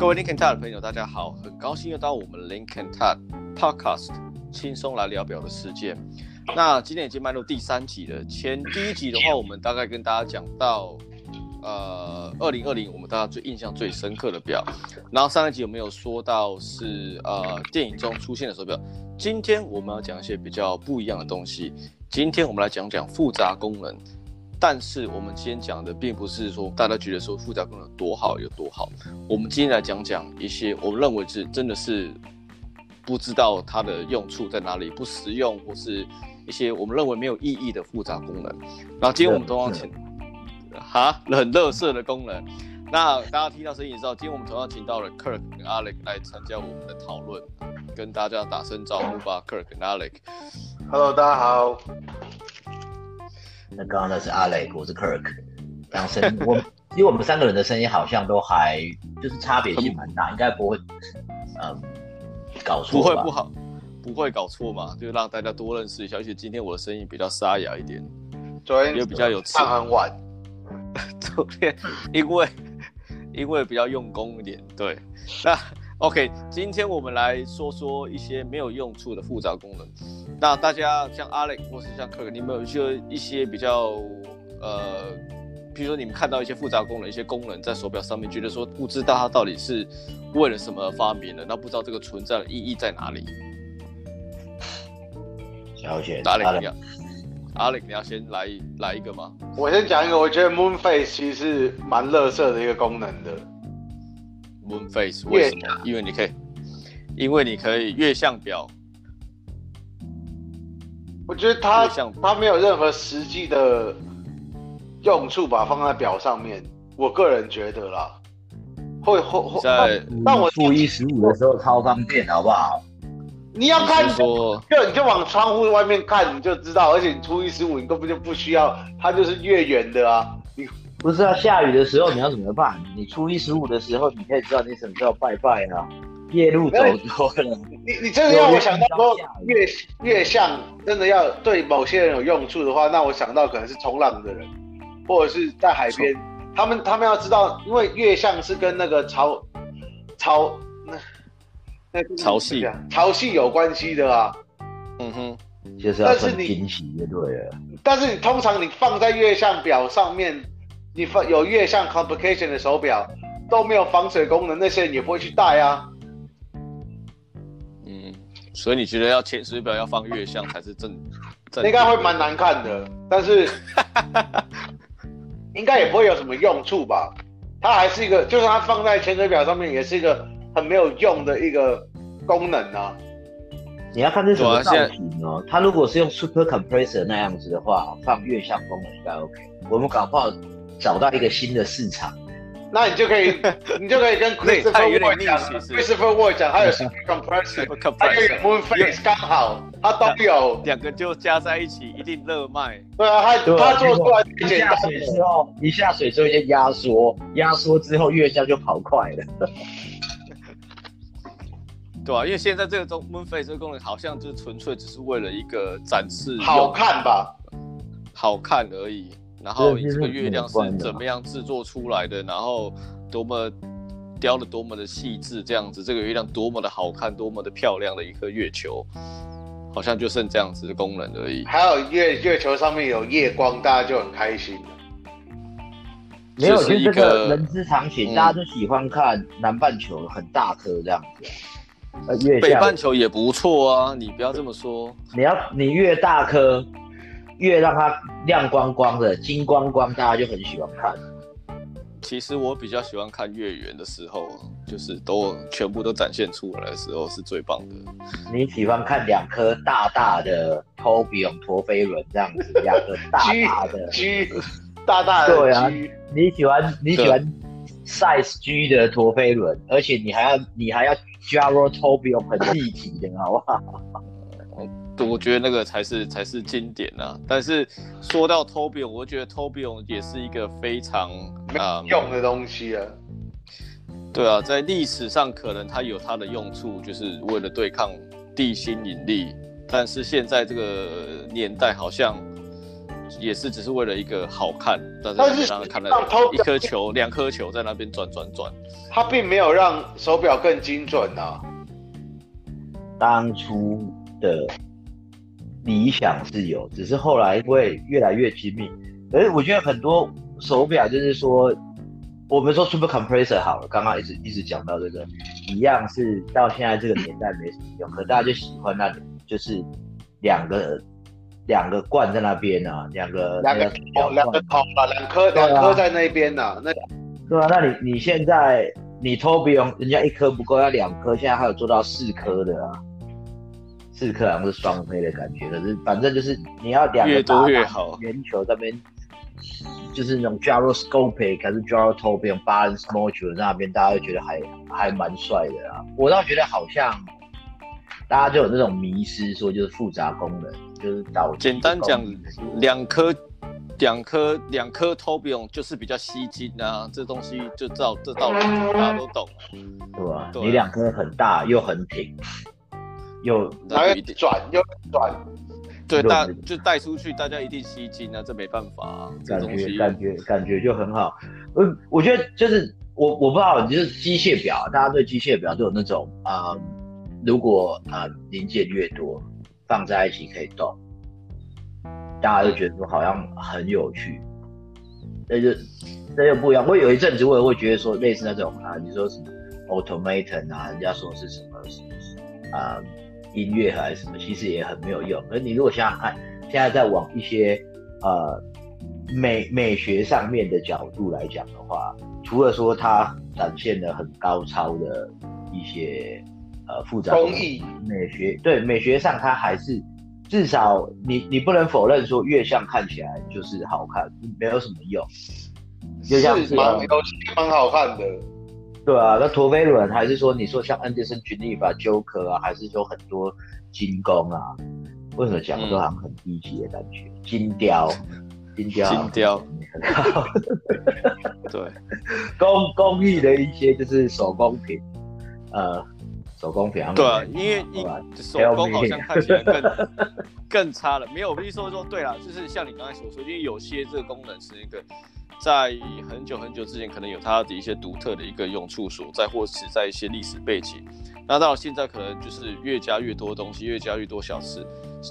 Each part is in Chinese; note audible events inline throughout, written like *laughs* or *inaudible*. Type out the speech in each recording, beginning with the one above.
各位 Link and Tap 的朋友，大家好，很高兴又到我们 Link and Tap Podcast，轻松来聊表的时间。那今天已经迈入第三集了。前第一集的话，我们大概跟大家讲到，呃，二零二零我们大家最印象最深刻的表。然后上一集有没有说到是呃电影中出现的手表？今天我们要讲一些比较不一样的东西。今天我们来讲讲复杂功能。但是我们今天讲的并不是说大家觉得说复杂功能多好有多好，我们今天来讲讲一些我们认为是真的是不知道它的用处在哪里，不实用或是一些我们认为没有意义的复杂功能。然后今天我们同样请哈很乐色的功能。那大家听到声音之后，今天我们同样请到了 Kirk 跟 Alex 来参加我们的讨论，跟大家打声招呼吧，Kirk 跟 Alex。Hello，大家好。那刚刚那是阿雷，我是 Kirk，这样声音，我因为我们三个人的声音好像都还就是差别性蛮大，应该不会，嗯，搞错，不会不好，不会搞错嘛，就让大家多认识一下。而且今天我的声音比较沙哑一点，昨天也比较有气，唱很晚，*laughs* 昨天因为因为比较用功一点，对，那。OK，今天我们来说说一些没有用处的复杂功能。那大家像 Alex 或是像 Kirk，你们有就一些比较呃，比如说你们看到一些复杂功能、一些功能在手表上面，觉得说不知道它到底是为了什么而发明的，那不知道这个存在的意义在哪里？小姐。Alex，你要 Alex，你要先来来一个吗？我先讲一个，我觉得 Moon Face 其实是蛮乐色的一个功能的。Moon Face 为什么？因为你可以，因为你可以月相表。我觉得它它没有任何实际的用处，吧放在表上面。我个人觉得啦，会会会。在但我初一十五的时候超方便，好不好？你要看就你就往窗户外面看，你就知道。而且你初一十五你根本就不需要，它就是月圆的啊。不是啊，下雨的时候你要怎么办？你初一十五的时候，你可以知道你什么时候拜拜啊。夜路走多了，你你真的让我想到说月月相真的要对某些人有用处的话，那我想到可能是冲浪的人，或者是在海边，他们他们要知道，因为月相是跟那个潮潮那那潮汐潮汐有关系的啊。嗯哼，就是要分惊喜就对了。但是你通常你放在月相表上面。你放有月相 complication 的手表都没有防水功能，那些人也不会去戴啊。嗯，所以你觉得要潜水表要放月相才是正？正应该会蛮难看的，但是 *laughs* 应该也不会有什么用处吧？它还是一个，就算它放在潜水表上面，也是一个很没有用的一个功能啊。你要看这什么造型哦。它如果是用 super compressor 那样子的话，放月相功能应该 OK。我们搞不好。找到一个新的市场，那你就可以，*laughs* 你就可以跟 Christopher Ward 讲，Christopher Ward 讲，他有 *laughs* compressor，他有 Moon Face，刚好他都有，两个就加在一起一定热卖。对啊，他他做出来一下水之后，一下水之后就压缩，压缩之后月相就跑快了。*laughs* 对啊，因为现在这个中 Moon Face 这个功能好像就纯粹只是为了一个展示，好看吧，好看而已。然后这个月亮是怎么样制作出来的？然后多么雕的多么的细致，这样子，这个月亮多么的好看，多么的漂亮的一颗月球，好像就剩这样子的功能而已。还有月月球上面有夜光，大家就很开心。没有，就是这个人之常情，嗯、大家都喜欢看南半球很大颗这样子。呃，月北半球也不错啊，你不要这么说。你要你越大颗。越让它亮光光的、金光光，大家就很喜欢看。其实我比较喜欢看月圆的时候，就是都全部都展现出来的时候是最棒的。你喜欢看两颗大大的 Tourbillon 陀飞轮这样子，两个大大的 *laughs* G, G *laughs* 大大的 G, 对啊，你喜欢你喜欢 size G 的陀飞轮，而且你还要你还要 Jawor Tourbillon 很立体的，好不好？我觉得那个才是才是经典啊！但是说到 Tourbillon，我觉得 Tourbillon 也是一个非常啊用的东西啊。对啊，在历史上可能它有它的用处，就是为了对抗地心引力。但是现在这个年代好像也是只是为了一个好看，但是让看到一颗球、两颗球在那边转转转，它并没有让手表更精准啊。当初的理想是有，只是后来会越来越精密。而我觉得很多手表就是说，我们说 Super Compressor 好了，刚刚一直一直讲到这个，一样是到现在这个年代没什么用，可大家就喜欢那里，就是两个两个罐在那边啊，两个两个头两个头啊，两颗两颗在那边呢、啊，那对啊，那你你现在你 Tourbillon 人家一颗不够，要两颗，现在还有做到四颗的啊。四颗好像是双飞的感觉，可是反正就是你要两个越多越好，圆球那边就是那种 gyroscopic 还是 gyrotourbillon balance module 那边，大家会觉得还还蛮帅的啊。我倒觉得好像大家就有那种迷失，说就是复杂功能，就是导简单讲，两颗两颗两颗 tourbillon 就是比较吸睛啊，这东西就照这道理大家都懂，对吧？你两颗很大又很挺。有还会转又转，对，大就带出去，大家一定吸睛啊，这没办法啊，感觉感觉感觉就很好。我我觉得就是我我不知道，就是机械表，大家对机械表都有那种啊、呃，如果啊、呃、零件越多放在一起可以动，大家就觉得说好像很有趣。那就那就不一样。我有一阵子我也会觉得说，类似那种啊，你说什么 automaton 啊，人家说是什么啊。呃音乐还是什么，其实也很没有用。而你如果想想看，现在在往一些呃美美学上面的角度来讲的话，除了说它展现了很高超的一些呃复杂工艺美学，对美学上它还是至少你你不能否认说月相看起来就是好看，没有什么用。就像是蛮蛮好看的。对啊，那陀飞轮还是说你说像 Anderson Geneva Joker 啊，还是说很多精工啊？为什么讲的都好像很低级的感觉？嗯、金雕，金雕，金雕，对，工工艺的一些就是手工品，呃，手工品。对啊，因为你手工好像看起来更 *laughs* 更差了。没有，我跟你说说，对了，就是像你刚才所说，因为有些这个功能是一个。在很久很久之前，可能有它的一些独特的一个用处所在，或是在一些历史背景。那到现在，可能就是越加越多东西，越加越多小事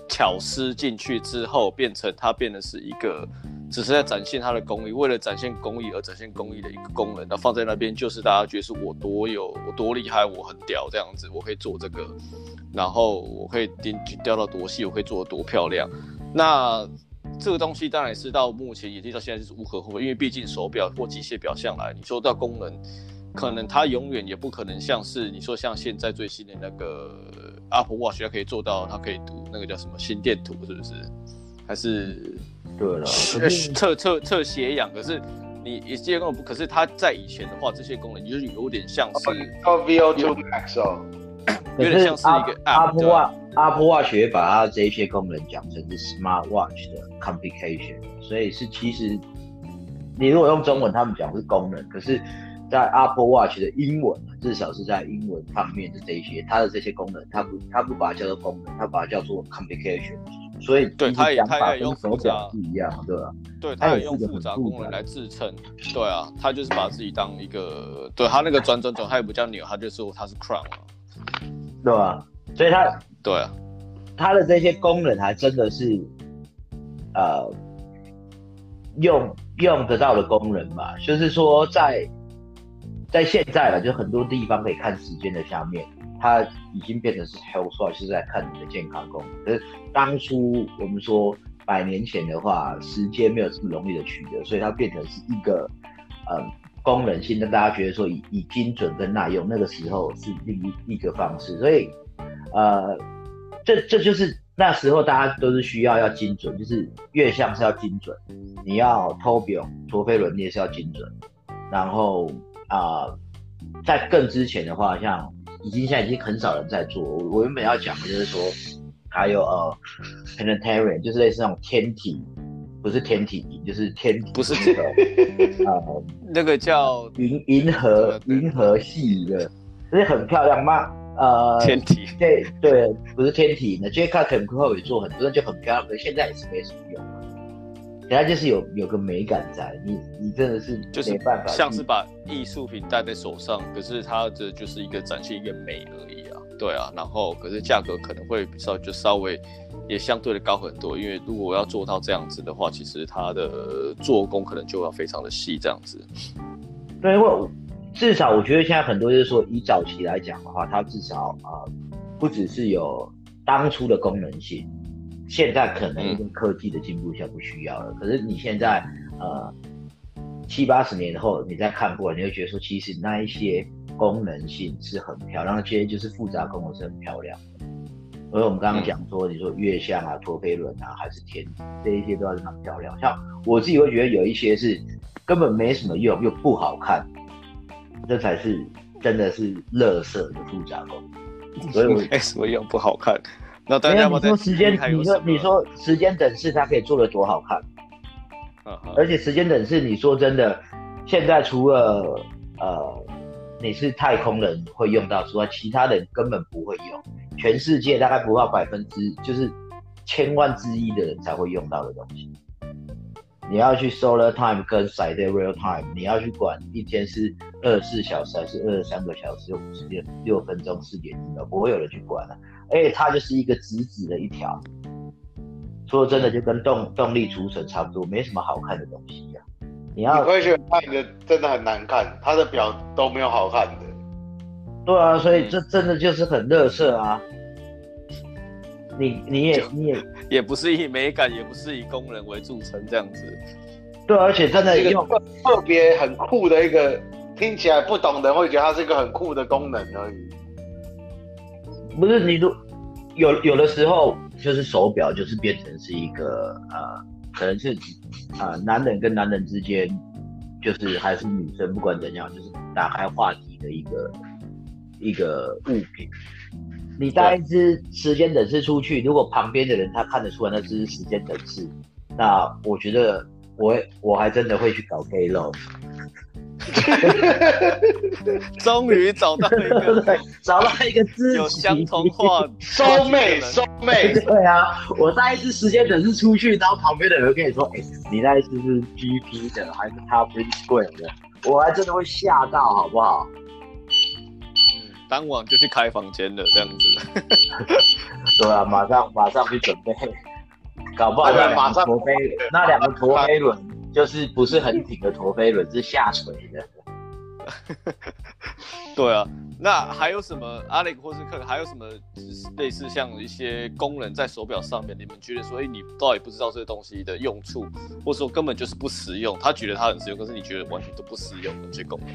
巧思进去之后，变成它变得是一个只是在展现它的工艺，为了展现工艺而展现工艺的一个功能。那放在那边，就是大家觉得是我多有，我多厉害，我很屌这样子，我可以做这个，然后我可以雕雕到多细，我可以做得多漂亮。那。这个东西当然是到目前也到现在是无可厚非，因为毕竟手表或机械表向来，你说到功能，可能它永远也不可能像是你说像现在最新的那个 Apple Watch，它可以做到它可以读那个叫什么心电图，是不是？还是对了，测测测血氧？可是你这些功能不，可是它在以前的话，这些功能就是有点像是 VO2 Max 哦。有点像是一个 Apple Watch，Apple Watch 也把它这些功能讲成是 Smart Watch 的 complication，所以是其实你如果用中文，他们讲是功能，可是，在 Apple Watch 的英文，至少是在英文方面的这些，它的这些功能，它不它不把它叫做功能，它把它叫做 complication，所以对它也它也用手表不一样，对吧？对，它也用复杂功能来支撑，对啊，它就是把自己当一个，对它那个转转转，它也不叫钮，它就说它是 crown 对吧？所以它对啊，它的这些功能还真的是，呃，用用得到的功能嘛。就是说在，在现在了，就很多地方可以看时间的下面，它已经变成是 health watch，是在看你的健康功能。可是当初我们说百年前的话，时间没有这么容易的取得，所以它变成是一个，呃。功能性让大家觉得说以以精准跟耐用，那个时候是另一一个方式，所以，呃，这这就是那时候大家都是需要要精准，就是月相是要精准，你要 Tourbillon 陀飞轮你也是要精准，然后啊、呃，在更之前的话，像已经现在已经很少人在做，我我原本要讲的就是说，还有呃 Planetarian 就是类似那种天体。不是天体，就是天体，不是这个，呃，*laughs* 那个叫银银河银河系的，就是很漂亮吗？呃，天体，对对，不是天体，那 Jacques Cancro 也做很多，就很漂亮，可是现在也是没什么用。它就是有有个美感在，你你真的是就是没办法，像是把艺术品戴在手上，可是它这就是一个展现一个美而已啊，对啊，然后可是价格可能会稍就稍微也相对的高很多，因为如果要做到这样子的话，其实它的做工可能就要非常的细这样子。对，因为至少我觉得现在很多就是说，以早期来讲的话，它至少啊、呃，不只是有当初的功能性。现在可能因为科技的进步下不需要了，可是你现在呃七八十年后你再看过来，你会觉得说其实那一些功能性是很漂亮，那些就是复杂功能是很漂亮的。而我们刚刚讲说，你说月相啊、陀飞轮啊，还是天这一些都是很漂亮。像我自己会觉得有一些是根本没什么用又不好看，这才是真的是乐色的复杂功。*laughs* 所以我没什么用不好看。那大家你说时间，你说你说时间等式，它可以做的多好看，嗯、而且时间等式，你说真的，现在除了呃你是太空人会用到之外，其他人根本不会用，全世界大概不到百分之就是千万之一的人才会用到的东西。你要去 solar time 跟 sidereal time，你要去管一天是二十四小时还是二十三个小时，五十六六分钟四点几秒，不会有人去管了、啊。而且它就是一个直直的一条，说真的就跟动动力储存差不多，没什么好看的东西呀、啊。你要你会觉得它的真的很难看，它的表都没有好看的。对啊，所以这真的就是很乐色啊。你你也你也也不是以美感，也不是以功能为著称这样子。对，而且真的一个特别很酷的一个，听起来不懂的人会觉得它是一个很酷的功能而已。不是你都有有的时候就是手表就是变成是一个呃，可能是啊、呃、男人跟男人之间，就是还是女生不管怎样，就是打开话题的一个一个物品。你带一只时间等式出去，如果旁边的人他看得出来那只是时间等式，那我觉得我我还真的会去搞 gay 咯。*laughs* 终于找到一个，*laughs* 找到一个知己有相同话，*laughs* 收妹收妹。对啊，我带一只时间等式出去，然后旁边的人会跟你说：“哎、欸，你那一支是 GP 的还是 Top Spring 的？”我还真的会吓到，好不好？嗯，当晚就去开房间了，这样子。*laughs* 对啊，马上马上去准备，*laughs* 搞不好那马上陀飞，那两个陀飞轮。就是不是很挺的陀飞轮，是下垂的。*laughs* 对啊，那还有什么，Alex 或是克，还有什么类似像一些功能在手表上面，你们觉得说，哎，你到底不知道这个东西的用处，或者说根本就是不实用，他觉得它很实用，可是你觉得完全都不实用的这些功能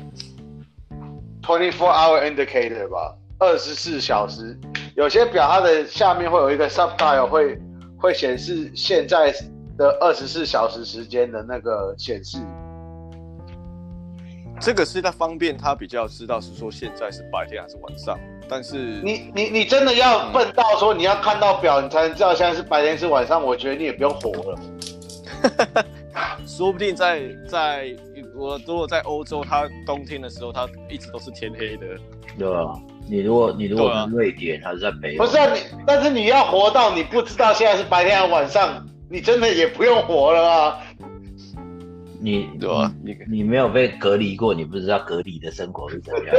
？Twenty four hour indicator 吧，二十四小时，有些表它的下面会有一个 subdial 会会显示现在。的二十四小时时间的那个显示，这个是在方便，他比较知道是说现在是白天还是晚上。但是你你你真的要笨到说你要看到表，你才能知道现在是白天是晚上？我觉得你也不用活了。*laughs* 说不定在在我如果在欧洲，它冬天的时候，它一直都是天黑的。对啊，你如果你如果是瑞典，它是在北。不是啊，你但是你要活到你不知道现在是白天还是晚上。你真的也不用活了啊！你对吧？你你没有被隔离过，你不知道隔离的生活是怎样。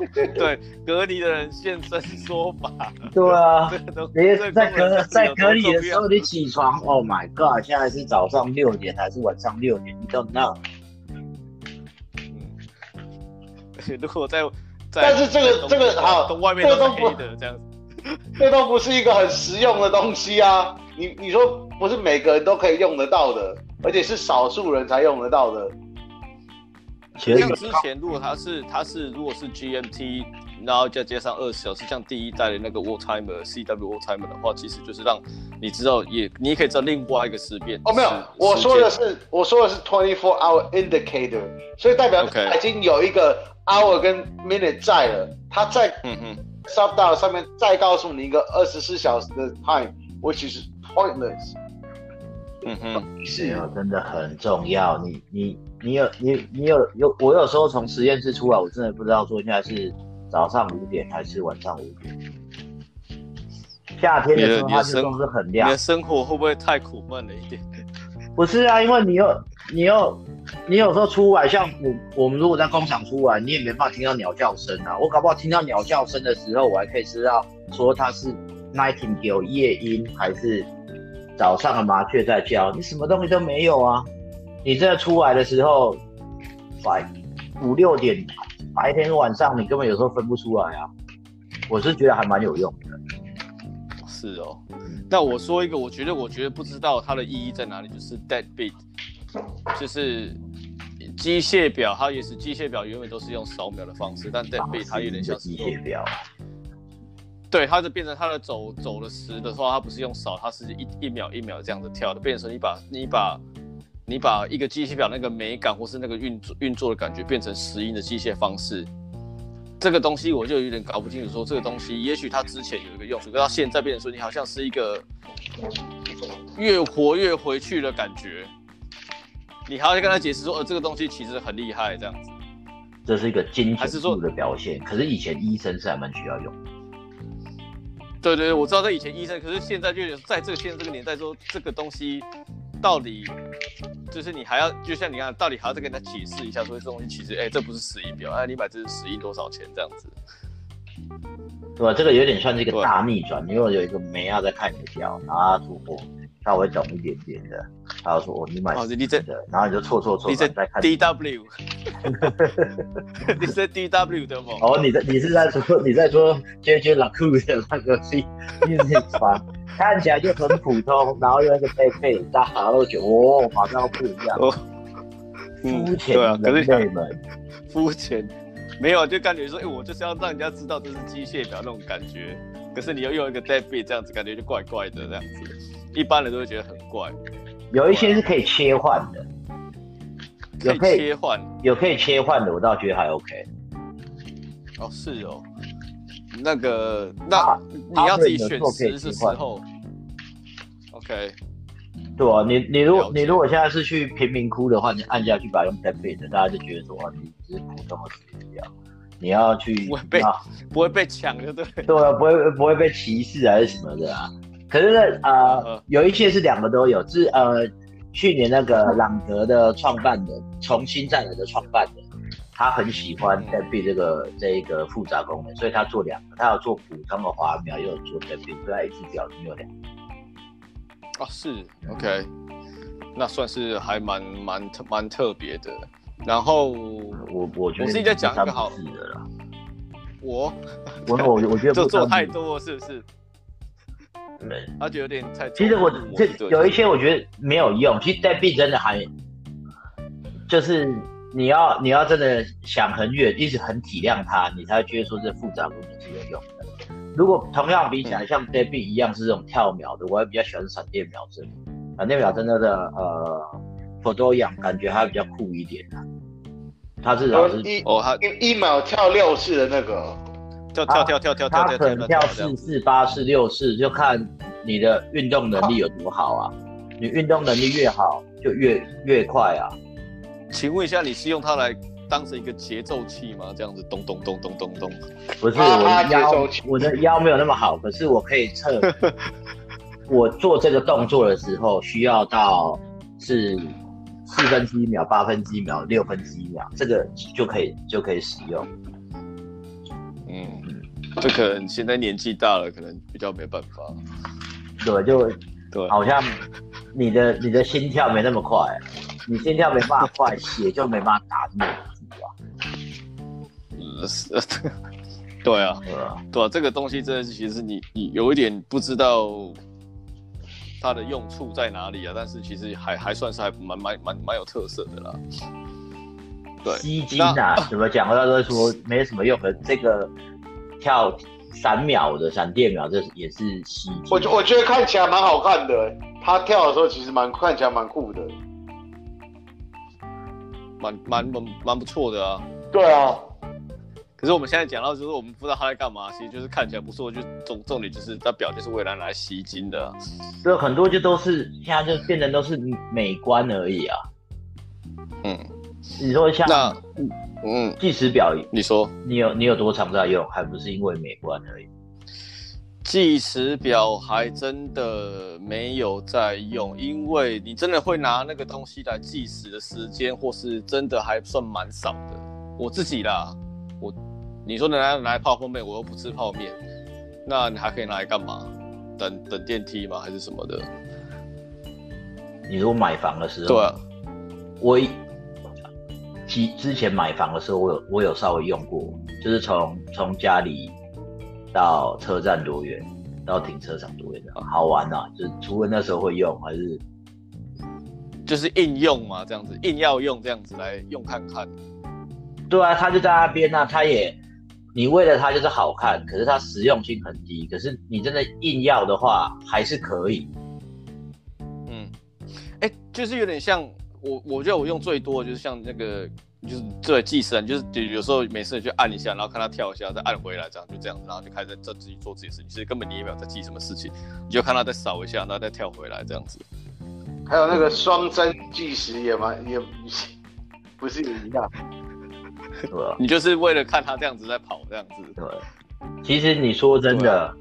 *laughs* 对，隔离的人现身说法。*laughs* 对啊，*laughs* 你在隔在隔离的时候，你起床，Oh my God！现在是早上六点还是晚上六点？你 don't know。嗯。如果在，在但是这个这个好，外面都是黑的这样子。这都不是一个很实用的东西啊！你你说不是每个人都可以用得到的，而且是少数人才用得到的。像之前如果它是它是如果是 GMT，然后再加上二十小时，像第一代的那个 World Timer CW World Timer 的话，其实就是让你知道也你也可以知道另外一个时变。哦，没有，我说的是我说的是 twenty four hour indicator，所以代表已经有一个 hour 跟 minute 在了，它在。嗯嗯。Subdial 上面再告诉你一个二十四小时的 time，which is pointless。嗯哼，是啊，真的很重要。你你你有你你有有，我有时候从实验室出来，我真的不知道说现在是早上五点还是晚上五点。夏天的时候它就总是很亮。你的生活会不会太苦闷了一点？不是啊，因为你有你有你有时候出来，像我我们如果在工厂出来，你也没办法听到鸟叫声啊。我搞不好听到鸟叫声的时候，我还可以知道说它是 nightingale 夜莺还是早上的麻雀在叫。你什么东西都没有啊！你这出来的时候，白五六点白天晚上，你根本有时候分不出来啊。我是觉得还蛮有用的。是哦，那我说一个，我觉得我觉得不知道它的意义在哪里，就是 deadbeat，就是机械表，它也是机械表，原本都是用扫描的方式，但 deadbeat 它有点像是机械表。对，它就变成它的走走了时的话，它不是用扫，它是一一秒一秒这样子跳的，变成你把你把你把一个机械表那个美感或是那个运作运作的感觉变成石英的机械方式。这个东西我就有点搞不清楚，说这个东西也许它之前有一个用处，可到现在变成说你好像是一个越活越回去的感觉，你还要跟他解释说，呃，这个东西其实很厉害，这样子。这是一个精准度的表现，可是以前医生是还蛮需要用。对对对，我知道在以前医生，可是现在就在这个现在这个年代说这个东西。到底就是你还要，就像你看，到底还要再跟他解释一下，说这东西其实，哎、欸，这不是石英表，哎，你买这是石英多少钱这样子，对吧？这个有点算是一个大逆转，因为有一个妹啊在看你的表，然后他说我稍微懂一点点的，他就说哦，你买的，你这，然后你就错错错，你在在看 D W，*laughs* 你是 D W 的吗？*laughs* 哦，你在你是在说你在说 J J LeCoultre 的那个你是穿。看起来就很普通，然后用一个背背，大家都觉得哦，好像不一样。肤浅的人类们，肤浅，没有就感觉说，哎、欸，我就是要让人家知道这是机械表那种感觉。可是你又用一个 deadbeat 这样子，感觉就怪怪的这样子，一般人都会觉得很怪。有一些是可以切换的，有可以切换，有可以切换的，我倒觉得还 OK。哦，是哦。那个，那你要自己选时是时候，OK，对啊，你你如果你如果现在是去贫民窟的话，你按下去把它用 deadbeat 的，大家就觉得说啊你只是普通的你要去不会被不会被抢，就对？对啊，不会不会被歧视还是什么的啊？可是呢，呃，有一些是两个都有，是呃，去年那个朗格的创办的，重新再来的创办的。他很喜欢 deadbeat 这个这一个复杂功能，所以他做两个，他要做普通的滑苗，又有做 deadbeat，所以他一只表里面有两个。哦，是，OK，那算是还蛮蛮特蛮特别的。然后我我觉得我自己在讲一个好的啦。我我我我觉得做 *laughs* 做太多是不是？对，他觉得有点太。其实我这有一些我觉得没有用，其实 deadbeat 真的还就是。你要你要真的想很远，一直很体谅他，你才会觉得说这复杂功能是有用的。如果同样比起来，像 deadbeat 一样是这种跳秒的，我还比较喜欢闪电秒针。闪电秒真的的呃，Fotoyan 感觉还比较酷一点啊。它至少是哦，它一,一秒跳六次的那个，跳跳跳跳跳跳，它可能跳四四、八四、六四，就看你的运动能力有多好啊。你运动能力越好，就越越快啊。请问一下，你是用它来当成一个节奏器吗？这样子咚咚咚咚咚咚。不是，我的腰，我的腰没有那么好，可是我可以测。*laughs* 我做这个动作的时候，需要到是四分之一秒、八分之一秒、六分之一秒，这个就可以就可以使用。嗯，这可能现在年纪大了，可能比较没办法。对，就对，好像你的你的心跳没那么快。你心跳没办法快，血就没办法打那么足啊。*laughs* 对啊，对啊，对啊，这个东西真的是，其实你你有一点不知道它的用处在哪里啊，但是其实还还算是还蛮蛮蛮蛮有特色的啦。对，吸金啊，*laughs* 怎么讲？他都说没什么用的，这个跳闪秒的闪电秒，这也是吸睛。我我觉得看起来蛮好看的，他跳的时候其实蛮看起来蛮酷的。蛮蛮蛮蛮不错的啊，对啊，可是我们现在讲到就是我们不知道他在干嘛，其实就是看起来不错，就重重点就是他表就是为了来吸金的，对，很多就都是现在就变成都是美观而已啊。嗯，你说像那嗯计时表，你说你有你有多常在用，还不是因为美观而已。计时表还真的没有在用，因为你真的会拿那个东西来计时的时间，或是真的还算蛮少的。我自己啦，我你说拿来拿来泡泡面，我又不吃泡面，那你还可以拿来干嘛？等等电梯吗？还是什么的？你说买房的时候，对啊，我之之前买房的时候，我有我有稍微用过，就是从从家里。到车站多远？到停车场多远？好玩呐、啊！就是除了那时候会用，还是就是应用嘛，这样子硬要用这样子来用看看。对啊，他就在那边啊，他也你为了它就是好看，可是它实用性很低。可是你真的硬要的话，还是可以。嗯，哎、欸，就是有点像我，我觉得我用最多的就是像那个。就是对计时，就是就有时候没事就按一下，然后看他跳一下，再按回来，这样就这样，然后就开始在自己做自己的事情。其实根本你也没有在记什么事情，你就看他再扫一下，然后再跳回来这样子。还有那个双针计时也蛮也不是也一样，*laughs* 对吧？你就是为了看他这样子在跑这样子。对，其实你说真的，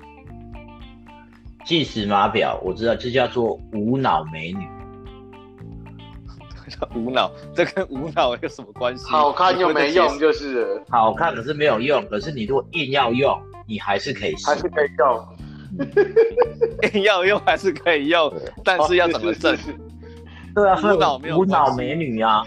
计时码表我知道这叫做无脑美女。无脑，这跟无脑有什么关系？好看又没用，就是好看可是没有用。可是你如果硬要用，你还是可以，还是可以用。*laughs* 硬要用还是可以用，但是要怎么正？对啊，无脑没有无脑美女啊，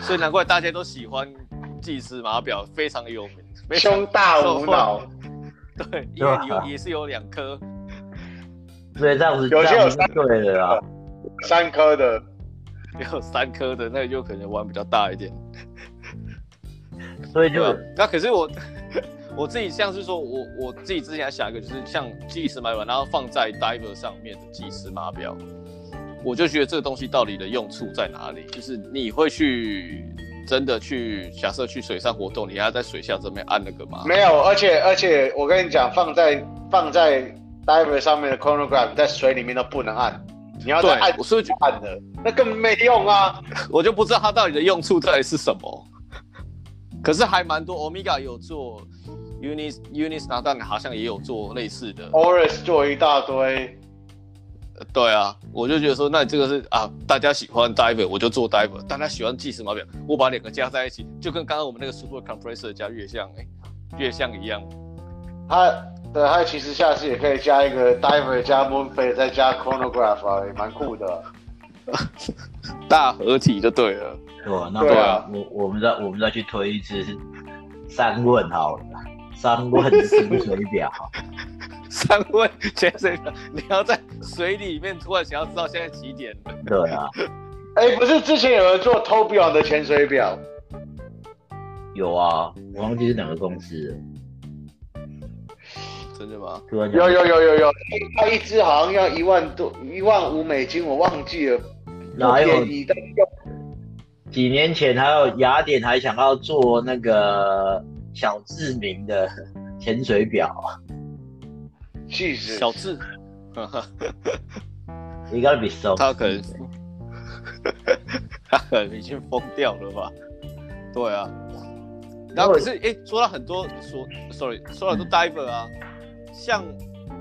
所以难怪大家都喜欢技师码表，非常有名。*laughs* 胸大无脑，*laughs* 对，因为有也是有两颗，所以这样子有些有三对的啊，三颗的。*laughs* 有三颗的，那个就可能玩比较大一点，所以就那可是我 *laughs* 我自己像是说，我我自己之前还想一个，就是像计时码表，然后放在 diver 上面的计时码表，我就觉得这个东西到底的用处在哪里？就是你会去真的去假设去水上活动，你还要在水下这边按那个吗？没有，而且而且我跟你讲，放在放在 diver 上面的 chronograph 在水里面都不能按。你要再按，我是不是去按的？那根本没用啊！*laughs* 我就不知道它到底的用处到底是什么。可是还蛮多，Omega 有做，Unis Unis Nadal 好像也有做类似的，Oris 做一大堆。对啊，我就觉得说，那这个是啊，大家喜欢 Diver，我就做 Diver；大家喜欢计时码表，我把两个加在一起，就跟刚刚我们那个 Super Compressor 加月相哎，月相一样。它。对，它其实下次也可以加一个 diver 加 moonphase 再加 chronograph 啊，也蛮酷的，*laughs* 大合体就对了。对啊，那对啊，我我们再我们再去推一支三问好了，三问潜水表，*laughs* 三问潜水表，你要在水里面突然想要知道现在几点？对啊，哎，不是之前有人做 Tobion 的潜水表？有啊，我忘记是哪个公司了。真的吗？有有有有有，他一支好像要一万多，一万五美金，我忘记了。哪有？几年前还有雅典还想要做那个小志明的潜水表啊，气死！小志，*laughs* 你 gotta be so，他可能，*laughs* 他可能已经疯掉了吧？对啊。然后可是，哎、欸，说了很多，说，sorry，说了很多 diver 啊。像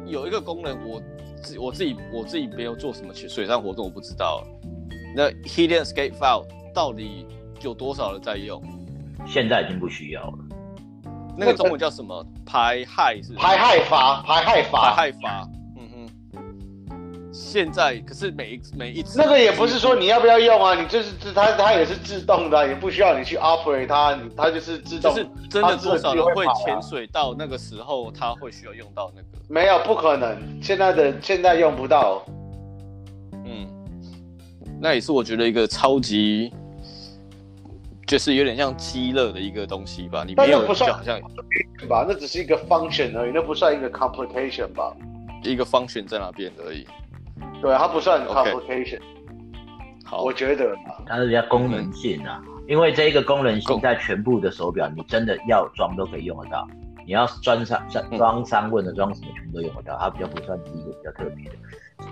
有一个功能，我自我自己我自己没有做什么去水上活动，我不知道。那 hidden escape valve 到底有多少人在用？现在已经不需要了。那个中文叫什么？排氦是，是？排氦阀，排氦阀，排氦阀。现在可是每一每一次那个也不是说你要不要用啊，你就是它它也是自动的，也不需要你去 operate 它，它就是自动。就是真的多少人会潜水到那个时候，它会需要用到那个？没有，不可能，现在的现在用不到。嗯，那也是我觉得一个超级，就是有点像鸡肋的一个东西吧。你没有，不算好像吧？那只是一个 function 而已，那不算一个 complication 吧？一个 function 在那边而已。对，它不算 complication。Okay. 好，我觉得它是比较功能性啊，嗯、因为这一个功能性在全部的手表，你真的要装都可以用得到。你要装三装三问的装什么全部都用得到，它比较不算是一个比较特别的。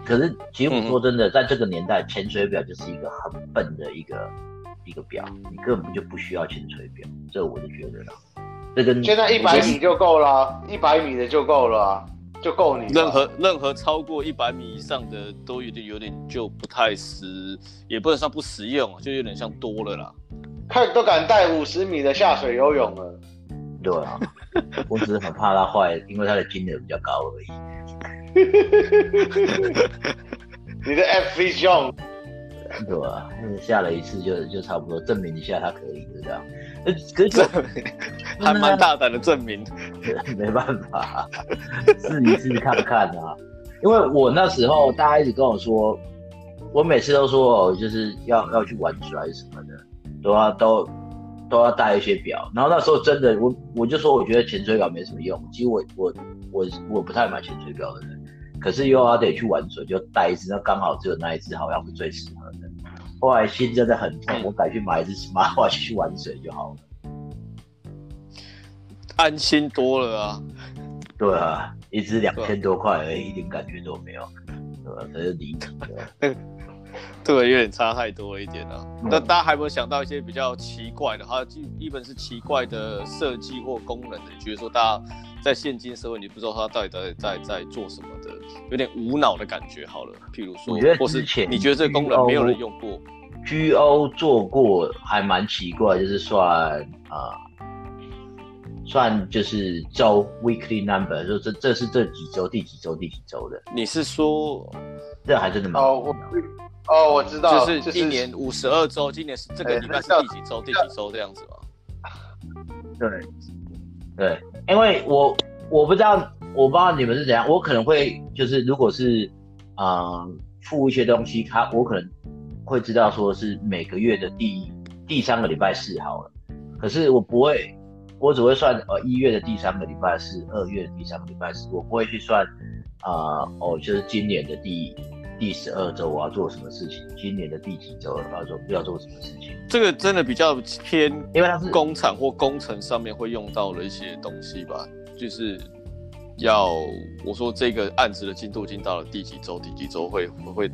可是其实我说真的，在这个年代，潜水表就是一个很笨的一个一个表，你根本就不需要潜水表，这我就觉得了。这跟现在一百米就够了，一百米的就够了。就够你。任何任何超过一百米以上的都有点有点就不太实，也不能算不实用，就有点像多了啦。看都敢带五十米的下水游泳了。对啊，*laughs* 我只是很怕它坏，因为它的金额比较高而已。*laughs* 你的 FV John。对啊，下了一次就就差不多证明一下它可以，就这样。可是 *laughs* 还蛮大胆的证明，*laughs* 没办法，试一试看看啊。因为我那时候大家一直跟我说，我每次都说哦，就是要要去玩水还是什么的，都要都都要带一些表。然后那时候真的，我我就说我觉得潜水表没什么用。其实我我我我不太买潜水表的人，可是又要得去玩水，就带一只，那刚好只有那一只好像是最适合的。后来心真的很痛，我改去买一只 Smartwatch 去玩水就好了，安心多了啊。对啊，一只两千多块而已，一点感觉都没有，对吧？这是离谱的。对，*laughs* 有点差太多一点了。那、嗯、大家还有没有想到一些比较奇怪的？哈，基本是奇怪的设计或功能的？你觉得说大家在现今社会，你不知道它到底在在在做什么的，有点无脑的感觉。好了，譬如说，或是你觉得这个功能没有人用过，GO 做过还蛮奇怪，就是算啊、呃，算就是周 weekly number，就这这是这几周第几周第几周的。你是说这还真的蛮哦哦，我知道，就是一年五十二周，今年是这个礼拜是第几周？第几周这样子吗？对，对，因为我我不知道，我不知道你们是怎样，我可能会就是如果是啊付、呃、一些东西，他我可能会知道说是每个月的第第三个礼拜四好了，可是我不会，我只会算呃一月的第三个礼拜四，二月的第三个礼拜四，我不会去算啊、呃、哦，就是今年的第。第十二周我要做什么事情？今年的第几周我要做要做什么事情？这个真的比较偏，因为它是工厂或工程上面会用到的一些东西吧。就是要我说这个案子的进度已经到了第几周？第几周会会会？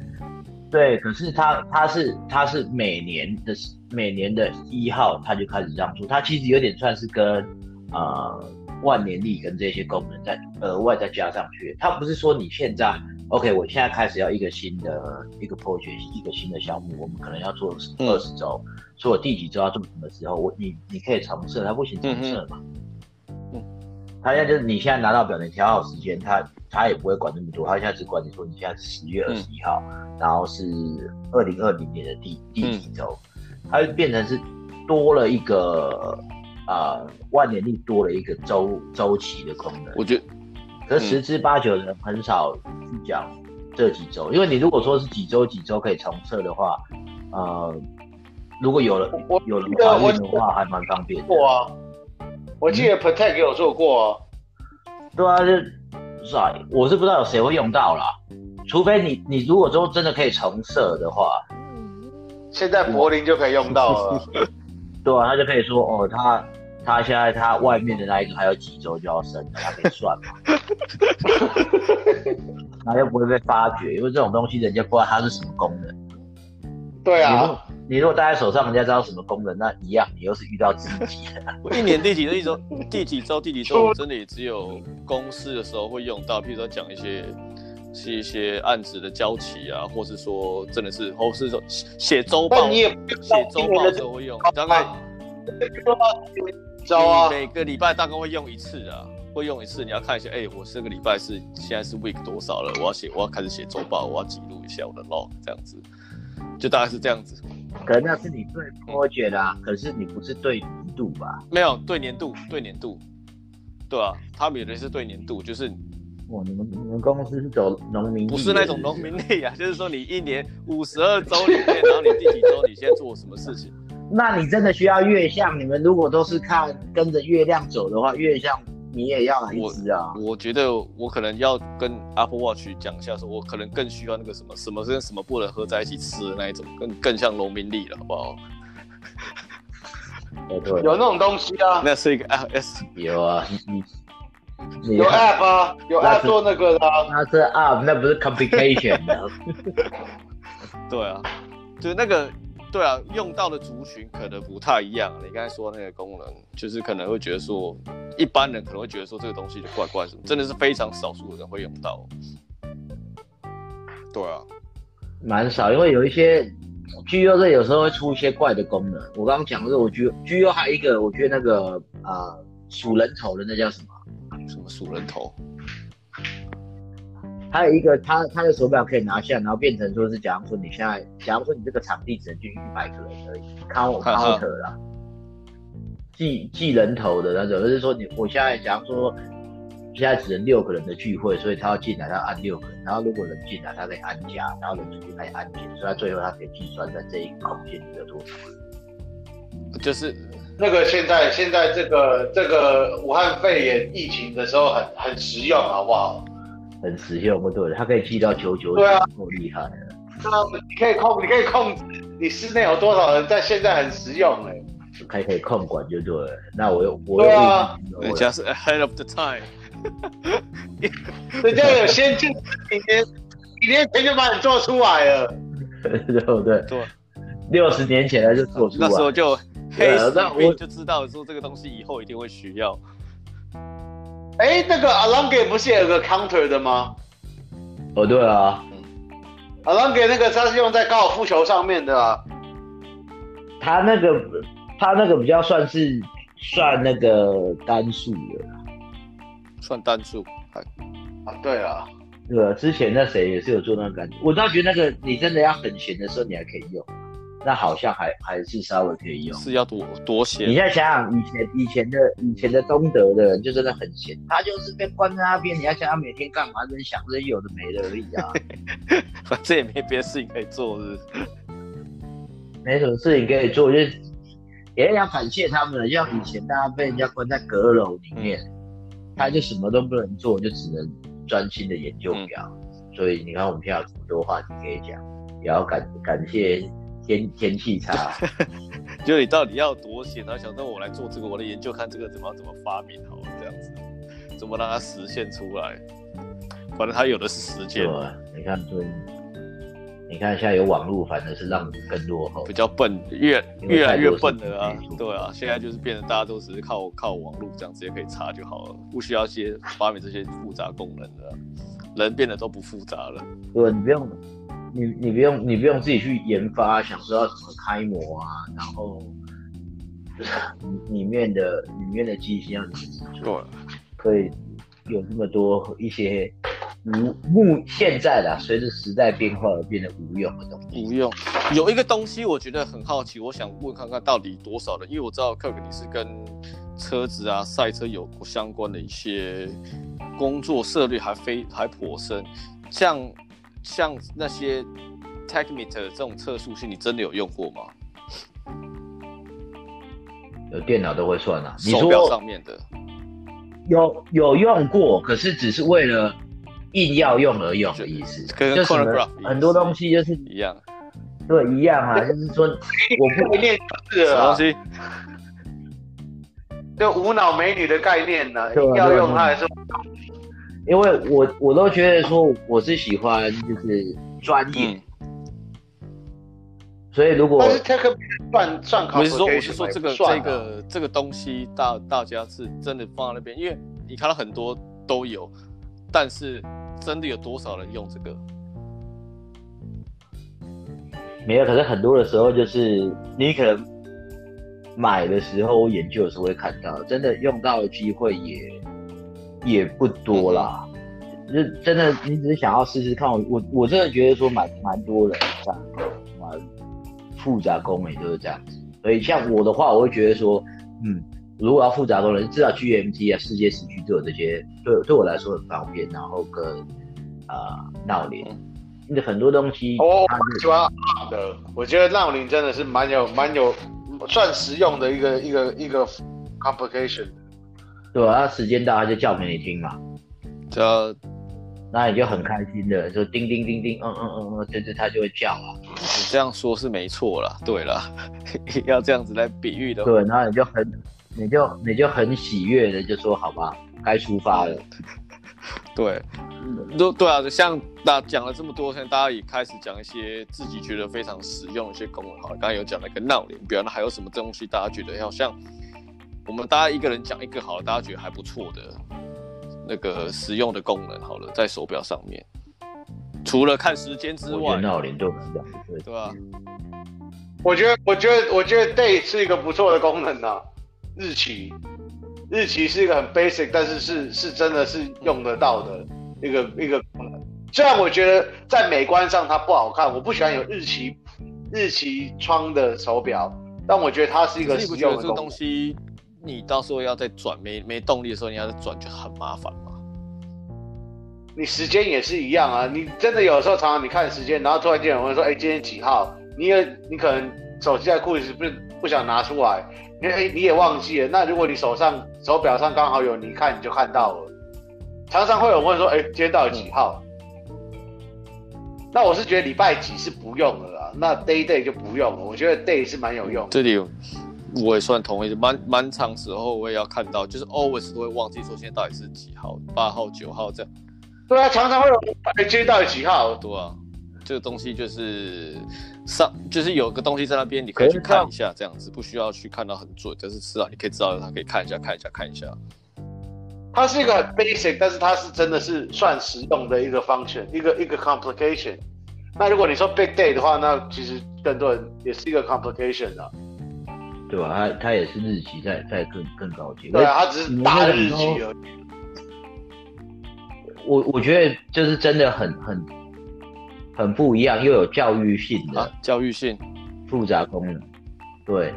对，可是他他是他是每年的每年的一号他就开始让出，他其实有点算是跟呃万年历跟这些功能再额外再加上去。他不是说你现在。OK，我现在开始要一个新的一个 project，一个新的项目，我们可能要做二十周，所以我第几周要做什么时候，我你你可以重设，他不行重设嘛？嗯，他现在就是你现在拿到表，你调好时间，他他也不会管那么多，他现在只管你说你现在是十月二十一号，嗯、然后是二零二零年的第第几周，它就变成是多了一个啊、呃、万年历多了一个周周期的功能，我觉得。可十之八九的人很少去讲这几周，因为你如果说是几周几周可以重测的话，呃，如果有了有人怀孕的话，还蛮方便的。我记得 Protect 也有做过啊。对啊，就是我是不知道有谁会用到啦，除非你你如果说真的可以重设的话，现在柏林就可以用到了。*laughs* 对啊，他就可以说哦，他。他现在他外面的那一个还有几周就要生了，他可以算嘛？*laughs* 他又不会被发觉，因为这种东西人家不知道它是什么功能。对啊，你如果戴在手上，人家知道什么功能，那一样，你又是遇到自己的。一年第几 *laughs* 周？第几周？第几周？真的也只有公司的时候会用到，譬如说讲一些是一些案子的交期啊，或是说真的是，或是说写周报，写周报的时候会用，大概。啊、每个礼拜大概会用一次啊，会用一次。你要看一下，哎、欸，我这个礼拜是现在是 week 多少了？我要写，我要开始写周报，我要记录一下我的 log，这样子，就大概是这样子。可能那是你对 project 啊，可是你不是对年度吧？没有对年度，对年度，对啊，他们有的是对年度，就是，哇，你们你们公司是走农民历？不是那种农民历啊，就是说你一年五十二周里面，然后你第几周你先做什么事情？*laughs* 那你真的需要月相？你们如果都是看跟着月亮走的话，月相你也要来一支啊我？我觉得我可能要跟 Apple Watch 讲一下，说我可能更需要那个什么什么跟什么不能合在一起吃的那一种，更更像农民力了，好不好？*laughs* 对，有那种东西啊？那是一个 iOS，*laughs* 有啊，有 App 啊？有 App 做那个的？那是 App，那不是 Complication 的。*laughs* 对啊，就是那个。对啊，用到的族群可能不太一样。你刚才说那个功能，就是可能会觉得说，一般人可能会觉得说这个东西就怪怪什么，真的是非常少数的人会用到。对啊，蛮少，因为有一些 GU 这有时候会出一些怪的功能。我刚刚讲的是，我觉得 GU 还有一个，我觉得那个啊数人头的那叫什么？什么数人头？还有一个，他他的手表可以拿下，然后变成说是，假如说你现在，假如说你这个场地只能进一百个人而已，count counter 啦，记记人头的那种，就是说你我现在假如说现在只能六个人的聚会，所以他要进来，他要按六个人，然后如果人进来，他可以按加，然后人出去他也按减，所以他最后他可以计算在这一个空间里有多少人。就是那个现在现在这个这个武汉肺炎疫情的时候很很实用，好不好？很实用，不对，它可以记到九九九，对啊，够厉害了。那你可以控，你可以控制你室内有多少人，在现在很实用哎，还可以控管就对了。那我又我对啊，人家是 ahead of the time，*laughs* 人家有先进，几年几年前就把你做出来了，*laughs* 对不对？对，六十年前他就做出来，那时候就黑死病我就知道说这个东西以后一定会需要。哎，那个 Alongate 不是也有个 counter 的吗？哦，对啊，Alongate 那个它是用在高尔夫球上面的啊。他那个他那个比较算是算那个单数的，算单数。啊，对啊，对啊，之前那谁也是有做那个感觉，我倒觉得那个你真的要很闲的时候，你还可以用。那好像还还是稍微可以用，是要多多闲。你再想想以前以前的以前的东德的人就真的很闲，他就是被关在那边。你要想他每天干嘛？真想着有的没的而已啊，*laughs* 反正也没别的事情可以做，是，是？没什么事情可以做，就是也要感谢他们了。像以前大家被人家关在阁楼里面，嗯、他就什么都不能做，就只能专心的研究表。嗯、所以你看我们现在有这么多话题可以讲，也要感感谢。天天气差，*laughs* 就你到底要多闲？他想说我来做这个，我来研究看这个怎么怎么发明好了，这样子，怎么让它实现出来？反正他有的是时间。你看，对，你看现在有网络，反正是让你更落后，比较笨，越越来越笨了啊！对啊，现在就是变得大家都只是靠靠网络这样直接可以查就好了，不需要些发明这些复杂功能的，人变得都不复杂了。对，你不用。你你不用你不用自己去研发，想知道怎么开模啊，然后里面的里面的机芯要怎么做，可以有那么多一些无目现在的随着时代变化而变得无用的东西。无用，有一个东西我觉得很好奇，我想问看看到底多少人，因为我知道 Kirk 你是跟车子啊赛车有相关的一些工作涉猎还非还颇深，像。像那些 Techmeter 这种测速器，你真的有用过吗？有电脑都会算啊，手表上面的。有有用过，可是只是为了硬要用而用的意思，跟就是很多东西就是一样，对，一样啊，就是说 *laughs* 我不会念字什么东西，就无脑美女的概念呢、要用它还是。因为我我都觉得说我是喜欢就是专业，嗯、所以如果但是这个算算考，我是说我是说这个这个这个东西大大家是真的放在那边，因为你看到很多都有，但是真的有多少人用这个？没有，可是很多的时候就是你可能买的时候研究的时候会看到，真的用到的机会也。也不多啦，就真的，你只是想要试试看。我我我真的觉得说蛮蛮多人这样，蛮复杂功能就是这样子。所以像我的话，我会觉得说，嗯，如果要复杂功能，至少 GMT 啊、世界时区都有这些，对对我来说很方便。然后跟啊闹铃，那很多东西哦，喜欢的，我觉得闹铃真的是蛮有蛮有算实用的一个一个一个 complication。对啊，时间到他就叫给你听嘛，这，那你就很开心的，就叮叮叮叮，嗯嗯嗯嗯，对对，他就会叫啊。你这样说是没错了，对了，*laughs* 要这样子来比喻的话。对，然后你就很，你就你就很喜悦的就说好吧，该出发了。*laughs* 对，都对啊，像大讲了这么多，现在大家也开始讲一些自己觉得非常实用的一些功能。好，刚刚有讲了一个闹铃表，那还有什么东西大家觉得好像我们大家一个人讲一个好了，大家觉得还不错的那个实用的功能好了，在手表上面，除了看时间之外，闹铃都能讲，对对啊。我觉得，我觉得，我觉得 Day 是一个不错的功能啊，日期。日期是一个很 basic，但是是是真的是用得到的一个一个功能。虽然我觉得在美观上它不好看，我不喜欢有日期日期窗的手表，但我觉得它是一个实用的东西你到时候要再转没没动力的时候，你要再转就很麻烦嘛。你时间也是一样啊，你真的有时候常常你看时间，然后突然间有人说，哎，今天几号？你也你可能手机在裤子不是不想拿出来。因为你也忘记了，那如果你手上手表上刚好有，你一看你就看到了。常常会有人问说：“哎，今天到底几号？”嗯、那我是觉得礼拜几是不用了啦，那 day day 就不用了。我觉得 day 是蛮有用的。这里我也算同意，蛮蛮长时候我也要看到，就是 always 都会忘记说现在到底是几号，八号、九号这样。对啊，常常会有人问：“哎，今天到底几号？”对啊。这个东西就是上，就是有个东西在那边，你可以去看一下，这样子不需要去看到很准，但是至少你可以知道，它可以看一下，看一下，看一下。它是一个很 basic，但是它是真的是算实用的一个 function，一个一个 complication。那如果你说 big day 的话，那其实更多人也是一个 complication 啊，对吧？它它也是日期在在更更高级，对啊，它只是大日期而已。我我觉得就是真的很很。很不一样，又有教育性的、啊、教育性复杂功能，对，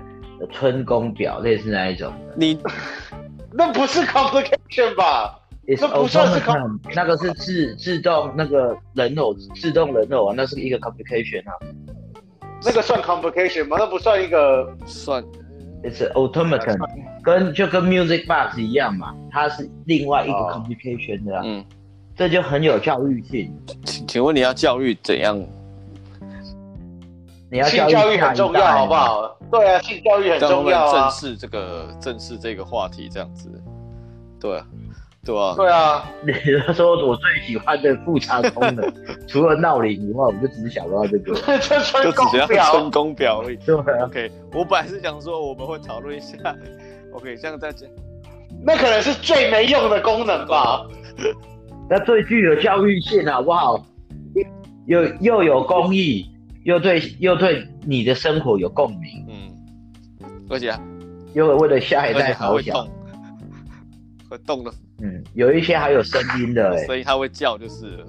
春宫表类似那一种。你 *laughs* 那不是 complication 吧？It's 那不算是 com，那个是自自动那个人偶自动人偶啊，那是一个 complication 啊。那个算 complication 吗？那不算一个算。It's automaton，跟就跟 music box 一样嘛，它是另外一个 complication 的、啊。嗯。这就很有教育性。请请问你要教育怎样？你要教育，教育很重要，好不好？对啊，性教育很重要啊。正视这个，正视这个话题，这样子。对啊，对啊。对啊。*laughs* 你说我最喜欢的复查功能，除了闹铃以外，我就只是想到这个。*laughs* 这春宫表，春宫表而已。对啊。OK，我本来是想说我们会讨论一下。OK，这样再讲。那可能是最没用的功能吧。*laughs* 那最具有教育性，好不好？又又有公益，又对又对你的生活有共鸣。嗯，而且又为了下一代好想，会动的。嗯，有一些还有声音的，*laughs* 所以它会叫，就是了。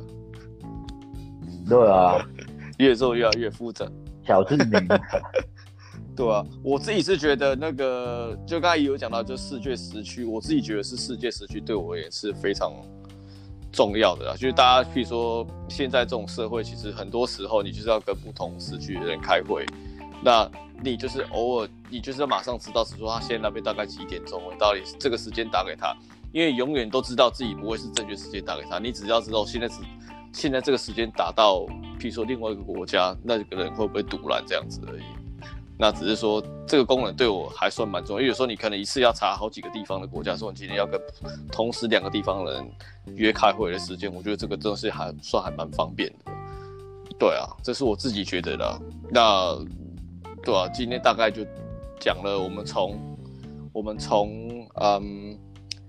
对啊，越做越来越复杂。小智明。*laughs* 对啊，我自己是觉得那个，就刚才也有讲到，就世界时区，我自己觉得是世界时区，对我也是非常。重要的啦，就是大家，譬如说，现在这种社会，其实很多时候你就是要跟不同时区的人开会，那你就是偶尔，你就是要马上知道，是说他现在那边大概几点钟，我到底这个时间打给他，因为永远都知道自己不会是正确时间打给他，你只要知道现在是现在这个时间打到，譬如说另外一个国家，那个人会不会堵拦这样子而已。那只是说这个功能对我还算蛮重要，因为有时候你可能一次要查好几个地方的国家，说你今天要跟同时两个地方人约开会的时间，我觉得这个真的是还算还蛮方便的。对啊，这是我自己觉得的。那对啊，今天大概就讲了我们从我们从嗯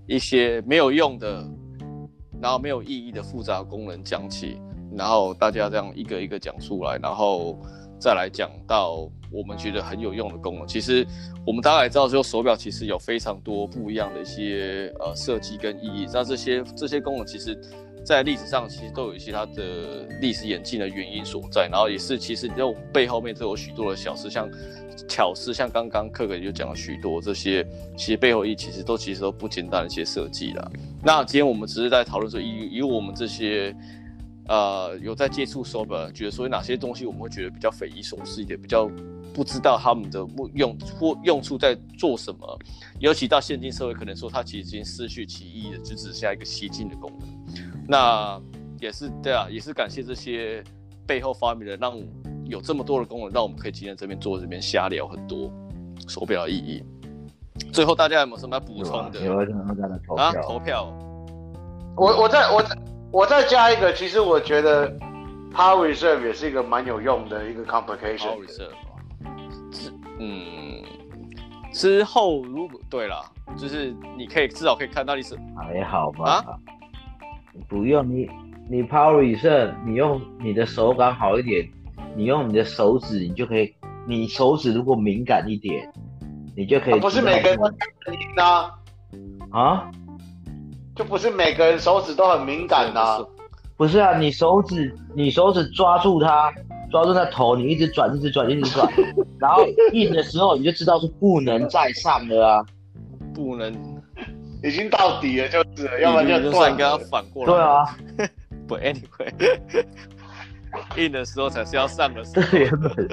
一些没有用的，然后没有意义的复杂功能讲起，然后大家这样一个一个讲出来，然后。再来讲到我们觉得很有用的功能，其实我们大概也知道，说手表其实有非常多不一样的一些呃设计跟意义。那这些这些功能，其实，在历史上其实都有一些它的历史演进的原因所在。然后也是其实就背后面都有许多的小事，像巧思，像刚刚克克就讲了许多这些，其实背后意义其实都其实都不简单的一些设计啦。那今天我们只是在讨论说，以以我们这些。呃，有在接触手表，觉得说哪些东西我们会觉得比较匪夷所思一点，比较不知道他们的用或用处在做什么。尤其到现今社会，可能说它其实已经失去其意义了，就只剩下一个吸睛的功能。那也是对啊，也是感谢这些背后发明的，让有这么多的功能，让我们可以今天这边坐这边瞎聊很多手表的意义。最后大家有没有什么要补充的？有什么要投票？啊，投票。我我再我在。我再加一个，其实我觉得 Power Reserve 也是一个蛮有用的一个 complication。Power Reserve，嗯，之后如果对了，就是你可以至少可以看到你是还好吧？啊，不用你你 Power Reserve，你用你的手感好一点，你用你的手指，你就可以，你手指如果敏感一点，你就可以。不是每个人都敏感啊？啊？就不是每个人手指都很敏感呐、啊，不是啊，你手指你手指抓住它，抓住那头，你一直转，一直转，一直转，然后硬的时候你就知道是不能再上了啊，不能，已经到底了就是了，要不然就断，应该要反过来。对啊，*laughs* 不，anyway，硬的时候才是要上的时候，这原本，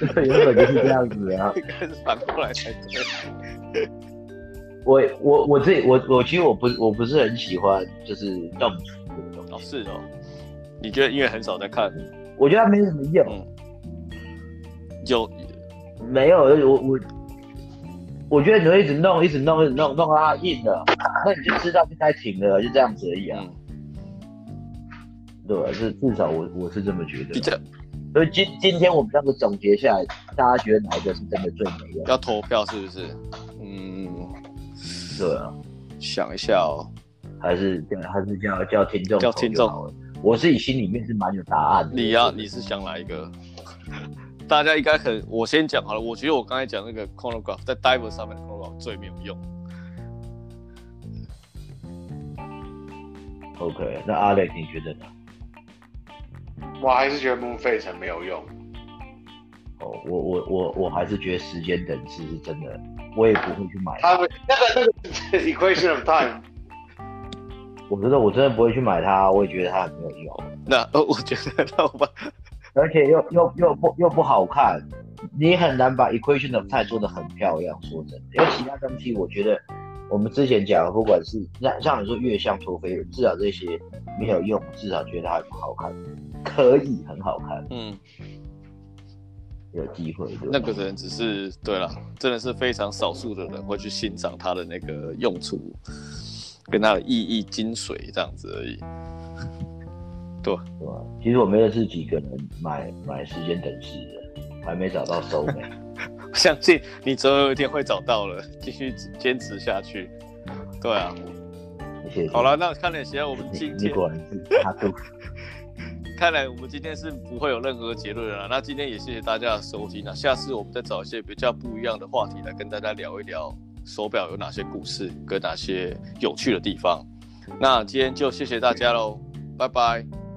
*laughs* 这原本就是这样子啊，应该是反过来才对。我我我自己我我其实我不我不是很喜欢就是动图这个东西。哦，是哦，你觉得因为很少在看？我觉得它没什么用。嗯、有没有？我我我觉得你会一直弄一直弄一直弄弄到它硬了，*laughs* 那你就知道就该停了，就这样子而已啊。嗯、对吧，是至少我我是这么觉得。较所以今今天我们这样子总结下来，大家觉得哪一个是真的最没用？要投票是不是？嗯。对啊，想一下哦，还是叫还是叫叫听众叫听众，我自己心里面是蛮有答案的。你呀、啊，你是想哪一个？*laughs* 大家应该很，我先讲好了。我觉得我刚才讲那个 chronograph 在 diver 上面的 chronograph 最没有用。OK，那 Alex 你觉得呢？我还是觉得 Moon Phase 没有用。哦，我我我我还是觉得时间等式是真的，我也不会去买它。那个那个 equation of time，我觉得我真的不会去买它，我也觉得它很没有用。那呃，我觉得那我把，而且又又又不又不好看，你很难把 equation of time 做得很漂亮。说真的，因为其他东西，我觉得我们之前讲的，不管是像像你说月相陀飞轮，至少这些没有用，至少觉得它不好看，可以很好看。嗯。有机会，那个人只是对了，真的是非常少数的人会去欣赏它的那个用处，跟它的意义精髓这样子而已。对，对吧？其实我们认识几个人买买时间等式的，还没找到收美。*laughs* 相信你总有一天会找到了，继续坚持下去。对啊，谢谢。好了，那看来现在我们今天。*laughs* 看来我们今天是不会有任何结论了。那今天也谢谢大家的收听。那下次我们再找一些比较不一样的话题来跟大家聊一聊手表有哪些故事跟哪些有趣的地方。那今天就谢谢大家喽，拜拜。